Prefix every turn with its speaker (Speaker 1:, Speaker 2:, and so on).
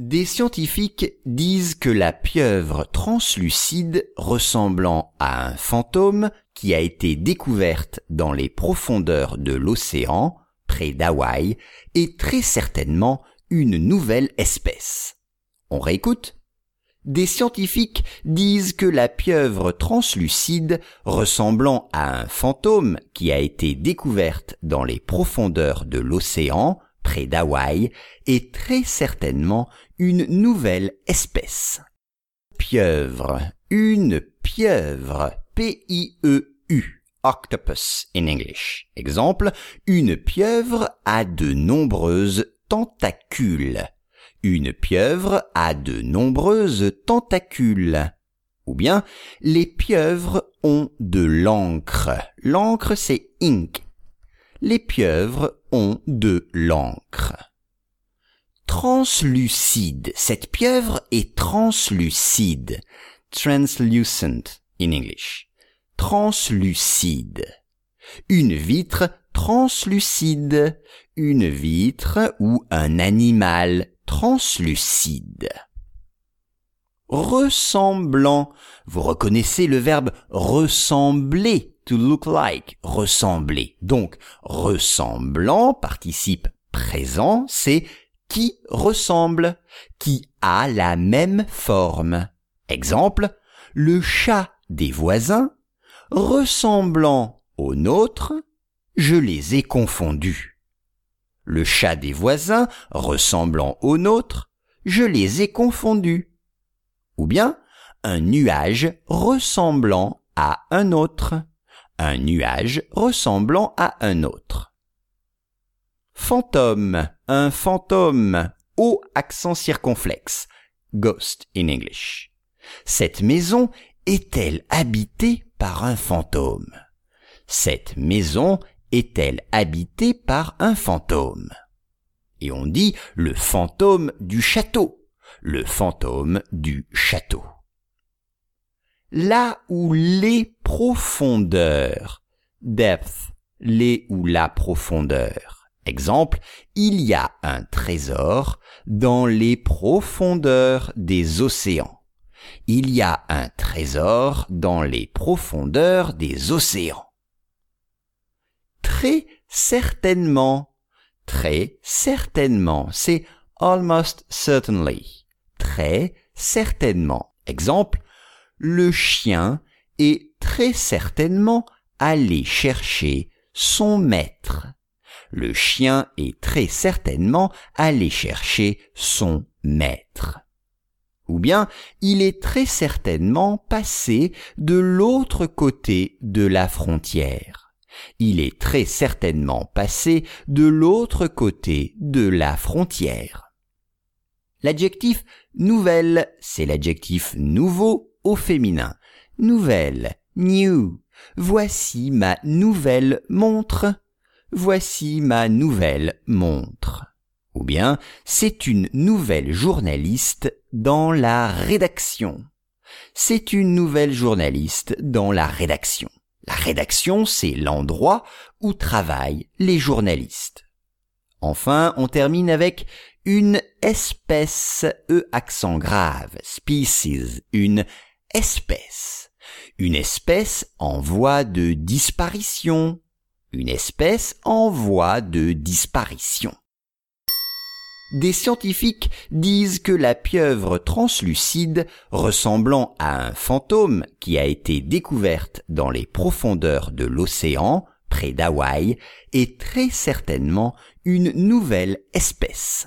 Speaker 1: Des scientifiques disent que la pieuvre translucide ressemblant à un fantôme qui a été découverte dans les profondeurs de l'océan, près d'Hawaï, est très certainement une nouvelle espèce. On réécoute Des scientifiques disent que la pieuvre translucide ressemblant à un fantôme qui a été découverte dans les profondeurs de l'océan, près d'Hawaï, est très certainement une nouvelle espèce. Pieuvre, une pieuvre, P-I-E-U, octopus in English. Exemple, une pieuvre a de nombreuses tentacules. Une pieuvre a de nombreuses tentacules. Ou bien, les pieuvres ont de l'encre. L'encre, c'est ink. Les pieuvres ont de l'encre translucide. Cette pieuvre est translucide. Translucent in English. Translucide. Une vitre translucide. Une vitre ou un animal translucide. Ressemblant. Vous reconnaissez le verbe ressembler, to look like, ressembler. Donc, ressemblant, participe présent, c'est qui ressemble, qui a la même forme. Exemple, le chat des voisins, ressemblant au nôtre, je les ai confondus. Le chat des voisins, ressemblant au nôtre, je les ai confondus. Ou bien, un nuage ressemblant à un autre. Un nuage ressemblant à un autre. Fantôme, un fantôme, au accent circonflexe. Ghost in English. Cette maison est-elle habitée par un fantôme? Cette maison est-elle habitée par un fantôme? Et on dit le fantôme du château, le fantôme du château. Là où les profondeurs, depth, les ou la profondeur, Exemple, il y a un trésor dans les profondeurs des océans. Il y a un trésor dans les profondeurs des océans. Très certainement, très certainement, c'est almost certainly. Très certainement. Exemple, le chien est très certainement allé chercher son maître le chien est très certainement allé chercher son maître. Ou bien il est très certainement passé de l'autre côté de la frontière. Il est très certainement passé de l'autre côté de la frontière. L'adjectif nouvelle, c'est l'adjectif nouveau au féminin. Nouvelle, new. Voici ma nouvelle montre. Voici ma nouvelle montre. Ou bien, c'est une nouvelle journaliste dans la rédaction. C'est une nouvelle journaliste dans la rédaction. La rédaction, c'est l'endroit où travaillent les journalistes. Enfin, on termine avec une espèce, e accent grave, species, une espèce. Une espèce en voie de disparition, une espèce en voie de disparition. Des scientifiques disent que la pieuvre translucide ressemblant à un fantôme qui a été découverte dans les profondeurs de l'océan, près d'Hawaï, est très certainement une nouvelle espèce.